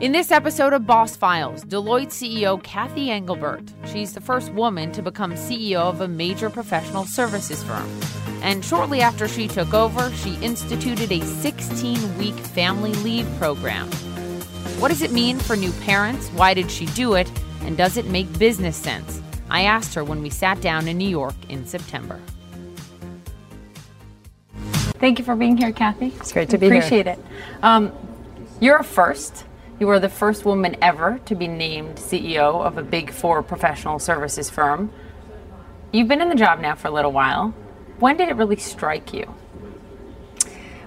In this episode of Boss Files, Deloitte CEO Cathy Engelbert. She's the first woman to become CEO of a major professional services firm. And shortly after she took over, she instituted a 16 week family leave program. What does it mean for new parents? Why did she do it? And does it make business sense? I asked her when we sat down in New York in September. Thank you for being here, Cathy. It's great to be Appreciate here. Appreciate it. Um, you're a first. You are the first woman ever to be named CEO of a big four professional services firm. You've been in the job now for a little while. When did it really strike you?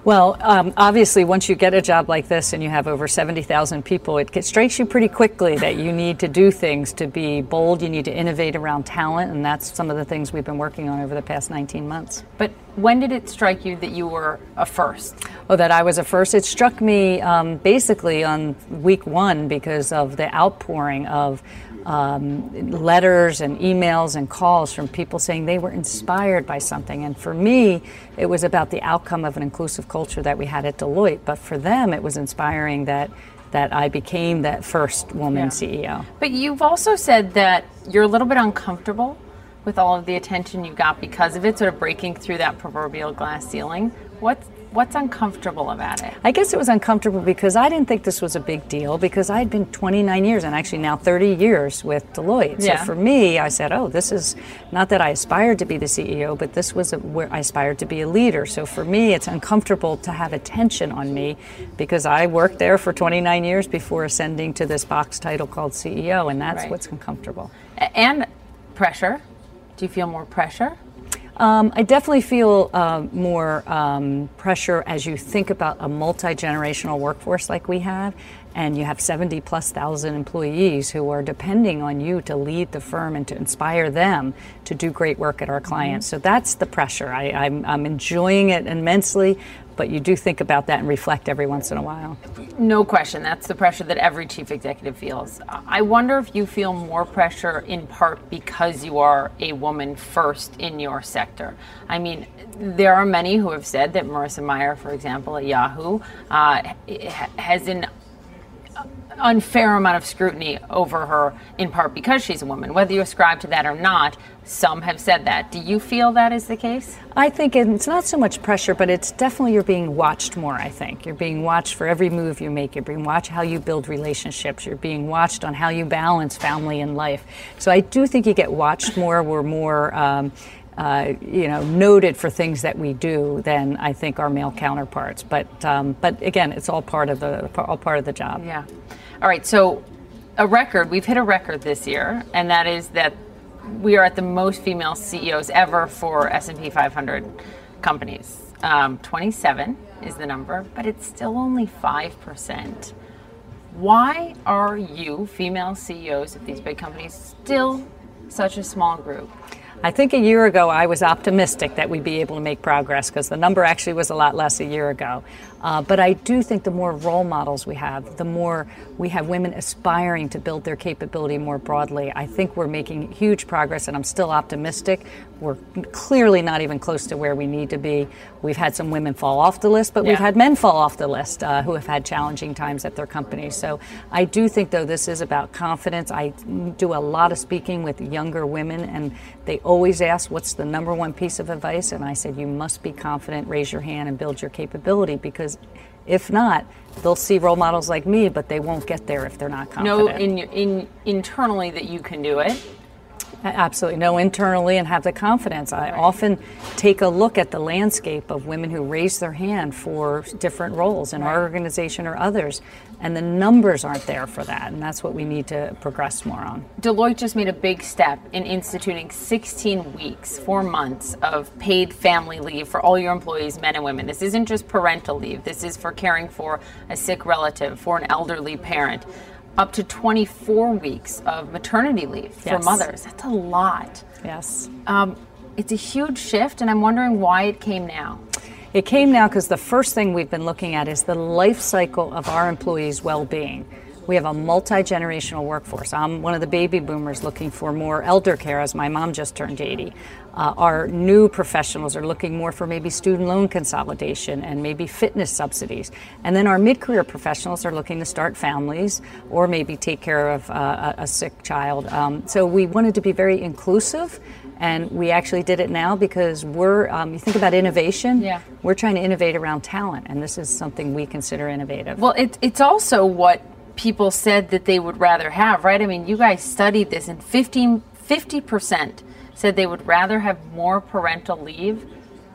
Well, um, obviously, once you get a job like this and you have over 70,000 people, it strikes you pretty quickly that you need to do things to be bold. You need to innovate around talent, and that's some of the things we've been working on over the past 19 months. But when did it strike you that you were a first? Oh, that I was a first? It struck me um, basically on week one because of the outpouring of um, letters and emails and calls from people saying they were inspired by something. And for me, it was about the outcome of an inclusive culture that we had at Deloitte. But for them, it was inspiring that that I became that first woman yeah. CEO. But you've also said that you're a little bit uncomfortable with all of the attention you got because of it, sort of breaking through that proverbial glass ceiling. What What's uncomfortable about it? I guess it was uncomfortable because I didn't think this was a big deal because I'd been 29 years and actually now 30 years with Deloitte. Yeah. So for me, I said, oh, this is not that I aspired to be the CEO, but this was a, where I aspired to be a leader. So for me, it's uncomfortable to have attention on me because I worked there for 29 years before ascending to this box title called CEO, and that's right. what's uncomfortable. And pressure. Do you feel more pressure? Um, I definitely feel uh, more um, pressure as you think about a multi generational workforce like we have, and you have 70 plus thousand employees who are depending on you to lead the firm and to inspire them to do great work at our clients. Mm-hmm. So that's the pressure. I, I'm, I'm enjoying it immensely, but you do think about that and reflect every once in a while. No question. That's the pressure that every chief executive feels. I wonder if you feel more pressure in part because you are a woman first in your sector. I mean, there are many who have said that Marissa Mayer, for example, at Yahoo, uh, has an unfair amount of scrutiny over her in part because she's a woman. Whether you ascribe to that or not, some have said that. Do you feel that is the case? I think it's not so much pressure, but it's definitely you're being watched more, I think. You're being watched for every move you make. You're being watched how you build relationships. You're being watched on how you balance family and life. So I do think you get watched more. We're more. Um, uh, you know, noted for things that we do than I think our male counterparts. But um, but again, it's all part of the all part of the job. Yeah. All right. So a record. We've hit a record this year, and that is that we are at the most female CEOs ever for S&P 500 companies. Um, 27 is the number, but it's still only five percent. Why are you, female CEOs of these big companies, still such a small group? I think a year ago I was optimistic that we'd be able to make progress because the number actually was a lot less a year ago. Uh, but I do think the more role models we have, the more we have women aspiring to build their capability more broadly. I think we're making huge progress, and I'm still optimistic. We're clearly not even close to where we need to be. We've had some women fall off the list, but yeah. we've had men fall off the list uh, who have had challenging times at their companies. So I do think, though, this is about confidence. I do a lot of speaking with younger women, and they always ask, What's the number one piece of advice? And I said, You must be confident, raise your hand, and build your capability because if not, they'll see role models like me, but they won't get there if they're not confident. Know in, in internally that you can do it. Absolutely. Know internally and have the confidence. I right. often take a look at the landscape of women who raise their hand for different roles in right. our organization or others, and the numbers aren't there for that, and that's what we need to progress more on. Deloitte just made a big step in instituting 16 weeks, four months of paid family leave for all your employees, men and women. This isn't just parental leave, this is for caring for a sick relative, for an elderly parent up to 24 weeks of maternity leave yes. for mothers. That's a lot. Yes. Um, it's a huge shift, and I'm wondering why it came now. It came now because the first thing we've been looking at is the life cycle of our employees' well being. We have a multi generational workforce. I'm one of the baby boomers looking for more elder care as my mom just turned 80. Uh, our new professionals are looking more for maybe student loan consolidation and maybe fitness subsidies. And then our mid career professionals are looking to start families or maybe take care of uh, a, a, sick child. Um, so we wanted to be very inclusive. And we actually did it now because we're, um, you think about innovation, yeah. we're trying to innovate around talent, and this is something we consider innovative. Well, it, it's also what people said that they would rather have, right? I mean, you guys studied this, and 50, 50% said they would rather have more parental leave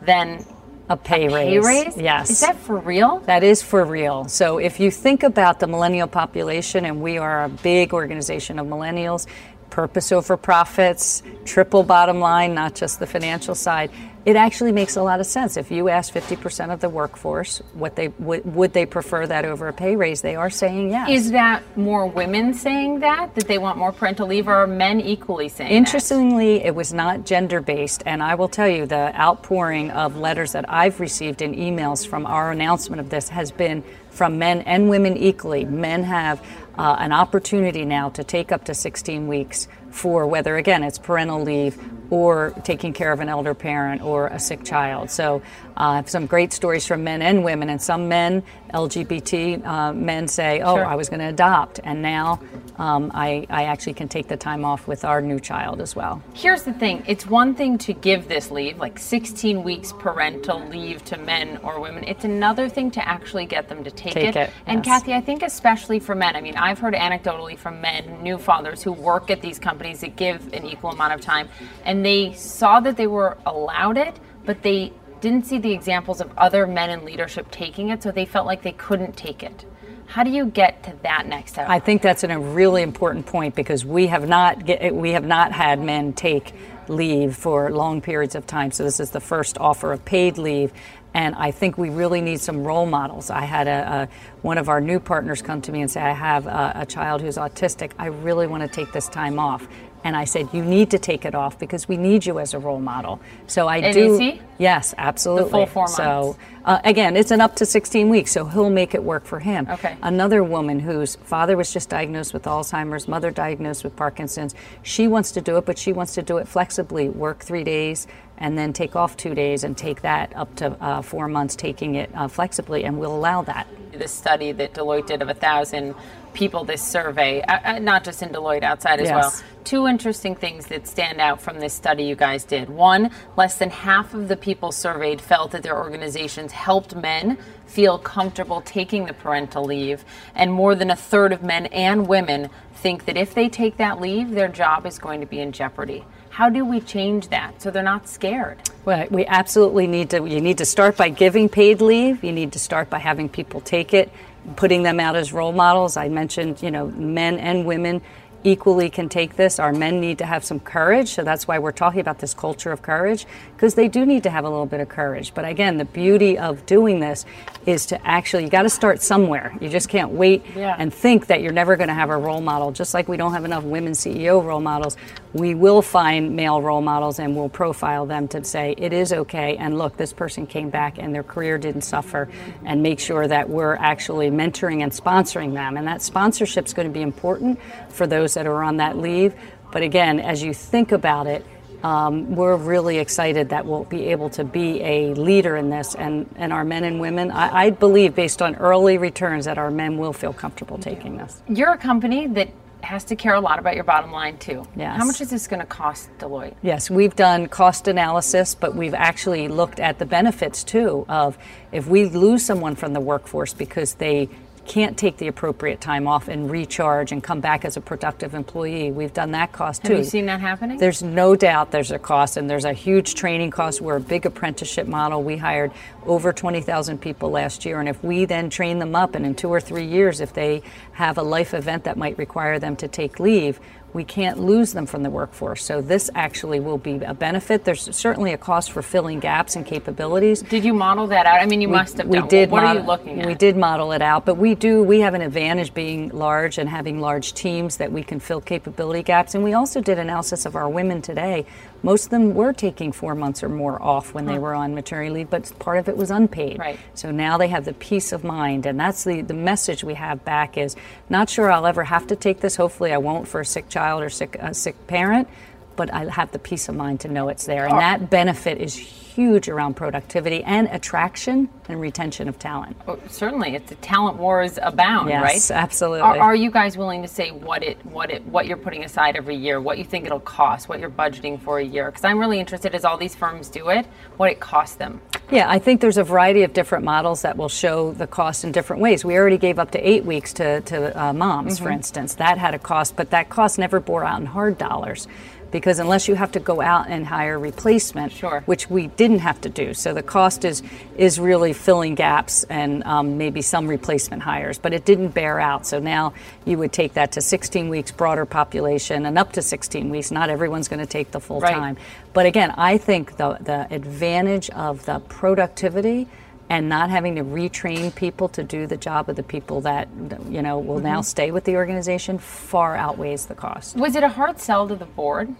than a pay, a pay raise. raise. Yes. Is that for real? That is for real. So if you think about the millennial population, and we are a big organization of millennials, purpose over profits, triple bottom line, not just the financial side. It actually makes a lot of sense. If you ask 50% of the workforce what they would, would they prefer that over a pay raise, they are saying yes. Is that more women saying that that they want more parental leave, or are men equally saying? Interestingly, that? it was not gender based, and I will tell you the outpouring of letters that I've received in emails from our announcement of this has been from men and women equally. Men have uh, an opportunity now to take up to 16 weeks for whether, again, it's parental leave or taking care of an elder parent or a sick child. So I uh, have some great stories from men and women, and some men, LGBT uh, men, say, "Oh, sure. I was going to adopt, and now um, I, I actually can take the time off with our new child as well." Here's the thing: it's one thing to give this leave, like 16 weeks parental leave to men or women. It's another thing to actually get them to take, take it. it. And yes. Cathy, I think especially for men. I mean, I've heard anecdotally from men, new fathers who work at these companies that give an equal amount of time, and they saw that they were allowed it, but they didn't see the examples of other men in leadership taking it, so they felt like they couldn't take it. How do you get to that next step? I think that's a really important point because we have not get, we have not had men take leave for long periods of time. So this is the first offer of paid leave, and I think we really need some role models. I had a, a one of our new partners come to me and say, "I have a, a child who's autistic. I really want to take this time off." And I said, you need to take it off because we need you as a role model. So I do. Yes, absolutely. The full four months. So uh, again, it's an up to 16 weeks, so he'll make it work for him. Okay. Another woman whose father was just diagnosed with Alzheimer's, mother diagnosed with Parkinson's, she wants to do it, but she wants to do it flexibly. Work three days and then take off two days and take that up to uh, four months, taking it uh, flexibly, and we'll allow that. This study that Deloitte did of a thousand people this survey, uh, uh, not just in Deloitte, outside as yes. well. Two interesting things that stand out from this study you guys did. One, less than half of the people surveyed felt that their organizations helped men feel comfortable taking the parental leave, and more than a third of men and women think that if they take that leave, their job is going to be in jeopardy. How do we change that so they're not scared? Well, we absolutely need to. You need to start by giving paid leave. You need to start by having people take it putting them out as role models. I mentioned, you know, men and women equally can take this. Our men need to have some courage, so that's why we're talking about this culture of courage, because they do need to have a little bit of courage. But again, the beauty of doing this is to actually, you got to start somewhere. You just can't wait yeah. and think that you're never going to have a role model. Just like we don't have enough women CEO role models, we will find male role models and we'll profile them to say it is okay. And look, this person came back and their career didn't suffer, and make sure that we're actually mentoring and sponsoring them. And that sponsorship is going to be important for those that are on that leave. But again, as you think about it, um, we're really excited that we'll be able to be a leader in this, and, and our men and women. I, I believe, based on early returns, that our men will feel comfortable taking this. You're a company that has to care a lot about your bottom line too. Yes. How much is this going to cost Deloitte? Yes, we've done cost analysis, but we've actually looked at the benefits too of if we lose someone from the workforce because they can't take the appropriate time off and recharge and come back as a productive employee. We've done that cost too. Have you seen that happening? There's no doubt there's a cost, and there's a huge training cost. We're a big apprenticeship model. We hired over 20,000 people last year, and if we then train them up, and in two or three years, if they have a life event that might require them to take leave, we can't lose them from the workforce. So this actually will be a benefit. There's certainly a cost for filling gaps and capabilities. Did you model that out? I mean, you we, must have. We done. did. What model, are you looking at? We did model it out, but we do. We have an advantage being large and having large teams that we can fill capability gaps. And we also did analysis of our women today. Most of them were taking four months or more off when huh. they were on maternity leave, but part of it was unpaid. Right. So now they have the peace of mind, and that's the, the message we have back is not sure I'll ever have to take this. Hopefully, I won't for a sick child or sick, a sick parent, but I have the peace of mind to know it's there. And that benefit is huge around productivity and attraction and retention of talent. Oh, certainly, it's a talent wars abound, yes, right? Yes, absolutely. Are, are, you guys willing to say what it, what it, what you're putting aside every year, what you think it'll cost, what you're budgeting for a year? Because I'm really interested, as all these firms do it, what it costs them. Yeah, I think there's a variety of different models that will show the cost in different ways. We already gave up to eight weeks to, to uh, moms, mm-hmm. for instance. That had a cost, but that cost never bore out in hard dollars because unless you have to go out and hire replacement, sure. which we didn't have to do, so the cost is is really filling gaps and um, maybe some replacement hires, but it didn't bear out. So now you would take that to 16 weeks, broader population, and up to 16 weeks. Not everyone's going to take the full right. time, but again, I think the the advantage of the productivity and not having to retrain people to do the job of the people that you know will mm-hmm. now stay with the organization far outweighs the cost. Was it a hard sell to the board?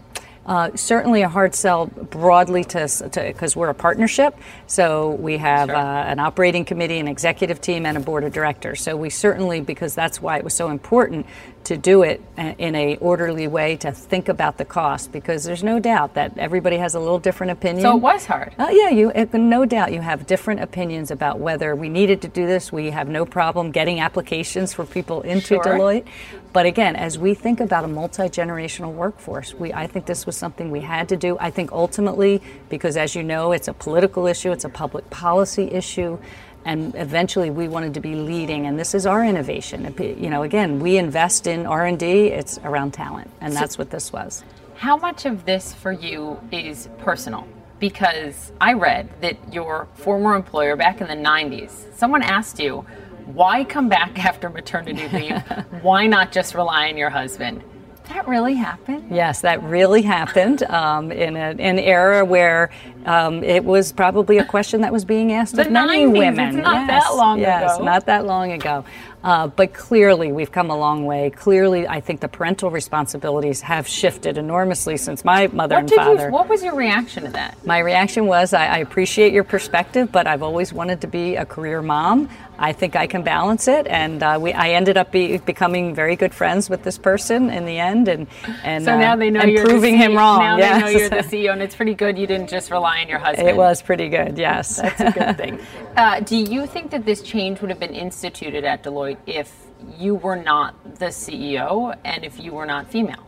Uh, certainly a hard sell broadly to because we're a partnership. So we have sure. uh, an operating committee, an executive team, and a board of directors. So we certainly, because that's why it was so important to do it in a orderly way to think about the cost because there's no doubt that everybody has a little different opinion. So it was hard. Uh, yeah, you it, no doubt you have different opinions about whether we needed to do this. We have no problem getting applications for people into sure. Deloitte. But again, as we think about a multi generational workforce, we I think this was something we had to do. I think ultimately, because as you know, it's a political issue, it's a public policy issue and eventually we wanted to be leading and this is our innovation. You know again we invest in r&d it's around talent and that's what this was. how much of this for you is personal? Because i read that your former employer back in the 90s someone asked you why come back after maternity leave? Why not just rely on your husband that really happened? Yes, that really happened um, in a, an era where um, it was probably a question that was being asked the of many 90s, women. Not yes, that long yes, ago. not that long ago. Uh, but clearly, we've come a long way. Clearly, I think the parental responsibilities have shifted enormously since my mother what and father. You, what was your reaction to that? My reaction was I, I appreciate your perspective, but I've always wanted to be a career mom. I think I can balance it, and uh, we, I ended up be, becoming very good friends with this person in the end, and and so now they know uh, you're proving him wrong. Now yes. they know you're the CEO, and it's pretty good. You didn't just rely on your husband. It was pretty good. Yes, that's a good thing. Uh, do you think that this change would have been instituted at Deloitte if you were not the CEO and if you were not female?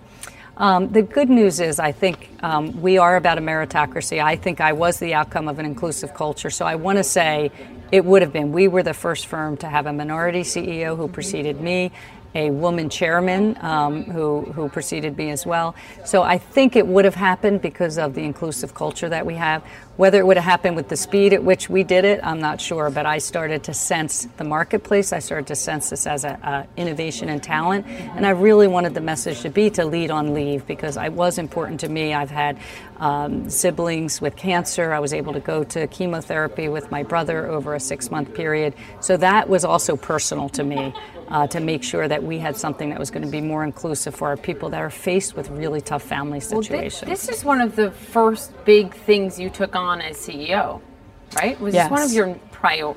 Um, the good news is, I think um, we are about a meritocracy. I think I was the outcome of an inclusive culture. So I want to say it would have been. We were the first firm to have a minority CEO who preceded me, a woman chairman um, who, who preceded me as well. So I think it would have happened because of the inclusive culture that we have. Whether it would have happened with the speed at which we did it, I'm not sure. But I started to sense the marketplace. I started to sense this as a, a innovation and talent, and I really wanted the message to be to lead on leave because it was important to me. I've had um, siblings with cancer. I was able to go to chemotherapy with my brother over a six month period. So that was also personal to me uh, to make sure that we had something that was going to be more inclusive for our people that are faced with really tough family situations. Well, this, this, is one of the first big things you took on as CEO, right? Was yes. this one of your prior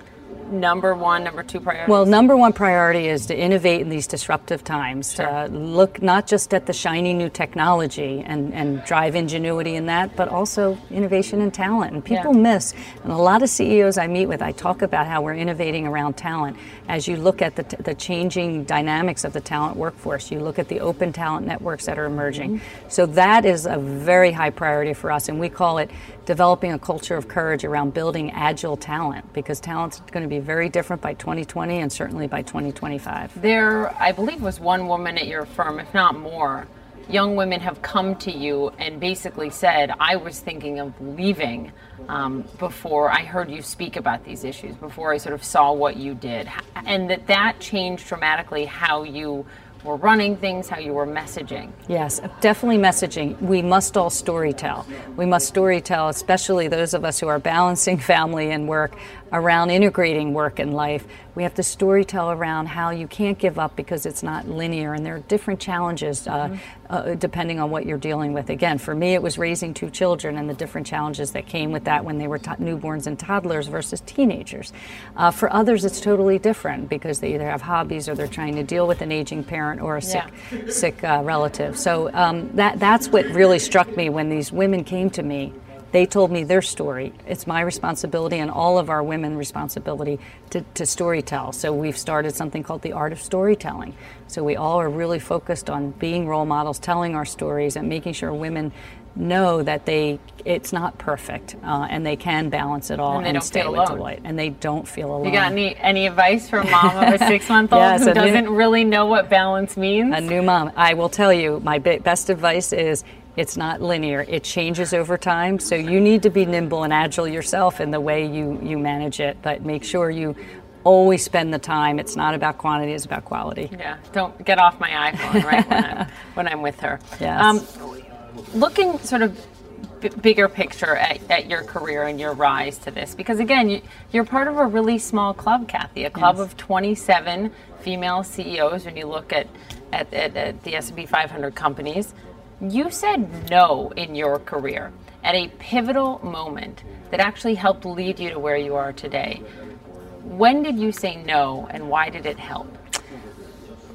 number one, number two priority? Well, number one priority is to innovate in these disruptive times, sure. to look not just at the shiny new technology and, and drive ingenuity in that, but also innovation and talent. And people yeah. miss, and a lot of CEOs I meet with, I talk about how we're innovating around talent. As you look at the, t- the changing dynamics of the talent workforce, you look at the open talent networks that are emerging. Mm-hmm. So that is a very high priority for us, and we call it developing a culture of courage around building agile talent because talent's going to be very different by 2020 and certainly by 2025. There, I believe, was one woman at your firm, if not more. Young women have come to you and basically said, I was thinking of leaving um, before I heard you speak about these issues, before I sort of saw what you did. And that that changed dramatically how you were running things, how you were messaging. Yes, definitely messaging. We must all storytell. We must storytell, especially those of us who are balancing family and work around integrating work and life. We have to storytell around how you can't give up because it's not linear and there are different challenges uh, mm-hmm. uh, depending on what you're dealing with. Again, for me, it was raising two children and the different challenges that came with that when they were newborns and toddlers versus teenagers. Uh, for others, it's totally different because they either have hobbies or they're trying to deal with an aging parent or a sick, yeah. sick uh, relative. So um, that, that's what really struck me when these women came to me they told me their story. It's my responsibility and all of our women responsibility to, to storytell. So we've started something called the art of storytelling. So we all are really focused on being role models, telling our stories, and making sure women know that they it's not perfect uh, and they can balance it all and, they and don't stay feel with alone. Deloitte and they don't feel alone. You got any any advice for a mom of a six month old yes, who doesn't new, really know what balance means? A new mom. I will tell you, my best advice is it's not linear. It changes over time. So you need to be nimble and agile yourself in the way you, you manage it. But make sure you always spend the time. It's not about quantity, it's about quality. Yeah, don't get off my iPhone right when, I'm, when I'm with her. Yes. Um, looking sort of b- bigger picture at, at, your career and your rise to this, because again, you, are part of a really small club, Cathy, a club yes. of 27 female CEOs when you look at, at, at, at the S&P 500 companies. You said no in your career at a pivotal moment that actually helped lead you to where you are today. When did you say no and why did it help?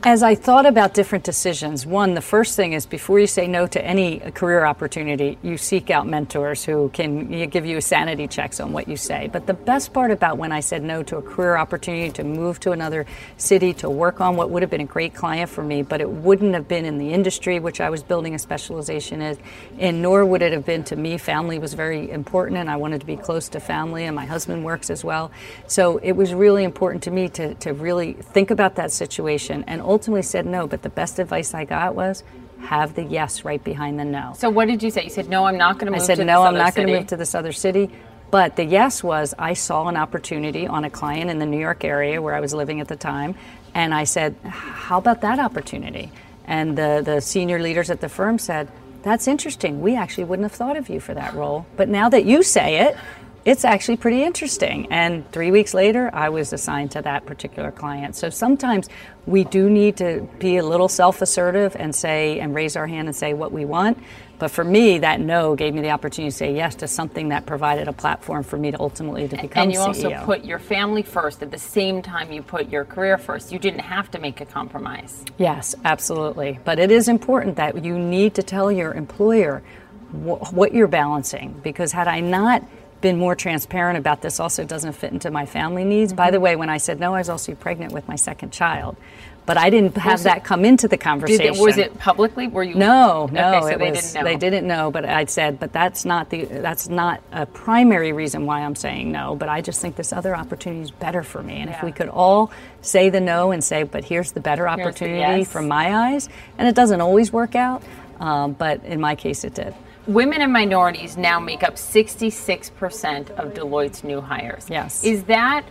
As I thought about different decisions, one, the first thing is before you say no to any career opportunity, you seek out mentors who can give you sanity checks on what you say. But the best part about when I said no to a career opportunity to move to another city to work on what would have been a great client for me, but it wouldn't have been in the industry which I was building a specialization in, and nor would it have been to me. Family was very important, and I wanted to be close to family, and my husband works as well. So it was really important to me to, to really think about that situation and ultimately said no, but the best advice I got was have the yes right behind the no. So what did you say? You said no, I'm not going to move. I said no, I'm not going to move to this other city. But the yes was I saw an opportunity on a client in the New York area where I was living at the time, and I said, "How about that opportunity?" And the the senior leaders at the firm said, "That's interesting. We actually wouldn't have thought of you for that role, but now that you say it, it's actually pretty interesting. And three weeks later, I was assigned to that particular client. So sometimes we do need to be a little self assertive and say, and raise our hand and say what we want. But for me, that no gave me the opportunity to say yes to something that provided a platform for me to ultimately to become And you CEO. also put your family first at the same time you put your career first. You didn't have to make a compromise. Yes, absolutely. But it is important that you need to tell your employer wh- what you're balancing because had I not been more transparent about this also doesn't fit into my family needs. Mm-hmm. By the way, when I said no, I was also pregnant with my second child. But I didn't have was that it, come into the conversation. It, was it publicly? Were you? No, no. Okay, so they was, didn't know. They didn't know, but I said, but that's not the that's not a primary reason why I'm saying no. But I just think this other opportunity is better for me. And yeah. if we could all say the no and say, but here's the better opportunity the yes. from my eyes, and it doesn't always work out, um, but in my case, it did. Women and minorities now make up 66% of Deloitte's new hires. Yes. Is that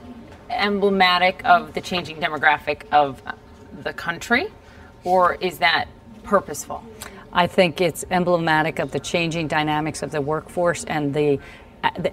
emblematic of the changing demographic of the country, or is that purposeful? I think it's emblematic of the changing dynamics of the workforce and the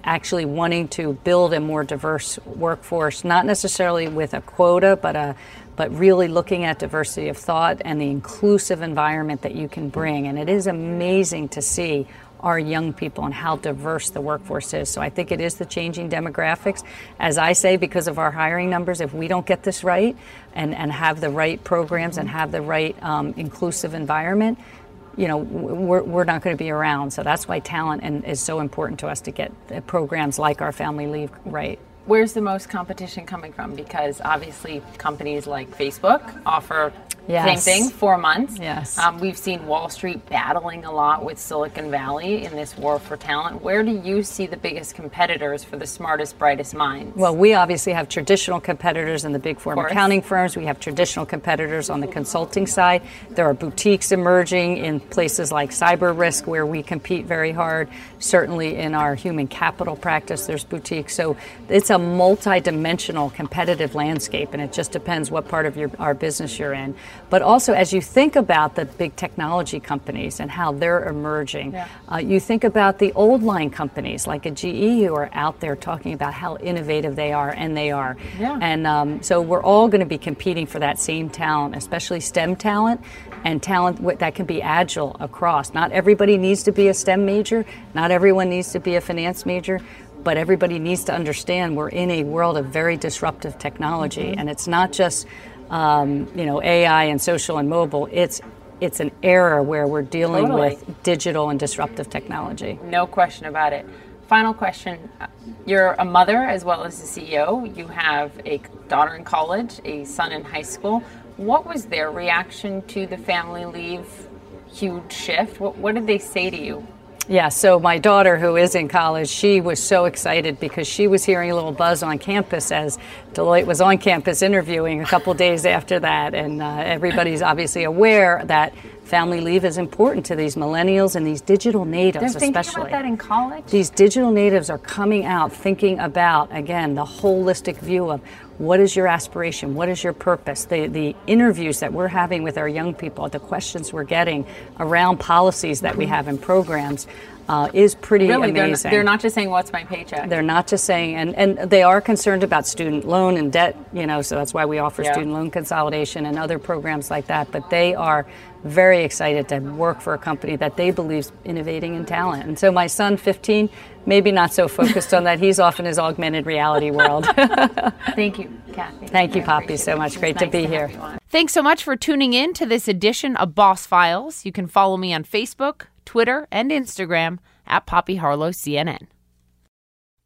actually wanting to build a more diverse workforce, not necessarily with a quota, but a but really looking at diversity of thought and the inclusive environment that you can bring. And it is amazing to see our young people and how diverse the workforce is. So I think it is the changing demographics. As I say, because of our hiring numbers, if we don't get this right and, and have the right programs and have the right um, inclusive environment, you know, we're, we're not going to be around. So that's why talent and, is so important to us to get programs like our family leave right where's the most competition coming from? Because obviously companies like Facebook offer Yes. Same thing, four months. Yes. Um, we've seen Wall Street battling a lot with Silicon Valley in this war for talent. Where do you see the biggest competitors for the smartest, brightest minds? Well, we obviously have traditional competitors in the big four accounting firms. We have traditional competitors on the consulting side. There are boutiques emerging in places like cyber risk where we compete very hard. Certainly in our human capital practice, there's boutiques. So it's a multi-dimensional competitive landscape, and it just depends what part of your, our business you're in. But also, as you think about the big technology companies and how they're emerging, yeah. uh, you think about the old line companies like a GE who are out there talking about how innovative they are, and they are. Yeah. And um, so we're all going to be competing for that same talent, especially STEM talent and talent that can be agile across. Not everybody needs to be a STEM major, not everyone needs to be a finance major, but everybody needs to understand we're in a world of very disruptive technology, mm-hmm. and it's not just um, you know AI and social and mobile. It's it's an era where we're dealing totally. with digital and disruptive technology. No question about it. Final question. You're a mother as well as a CEO. You have a daughter in college, a son in high school. What was their reaction to the family leave huge shift? What, what did they say to you? Yeah, so my daughter, who is in college, she was so excited because she was hearing a little buzz on campus as Deloitte was on campus interviewing a couple days after that. And uh, everybody's obviously aware that family leave is important to these millennials and these digital natives, They're especially. about that in college. These digital natives are coming out thinking about again the holistic view of what is your aspiration, what is your purpose. The the interviews that we're having with our young people, the questions we're getting around policies that we have in programs. Uh, is pretty really, amazing. They're, they're, not just saying what's my paycheck. They're not just saying, and, and they are concerned about student loan and debt. You know, so that's why we offer yeah. student loan consolidation and other programs like that. But they are very excited to work for a company that they believe is innovating in talent. And so my son, 15, maybe not so focused on that. He's off in his augmented reality world. Thank you, Cathy. Thank you, Poppy, so much. Great nice to be to here. Thanks so much for tuning in to this edition of Boss Files. You can follow me on Facebook, Twitter, and Instagram at Poppy Harlow CNN.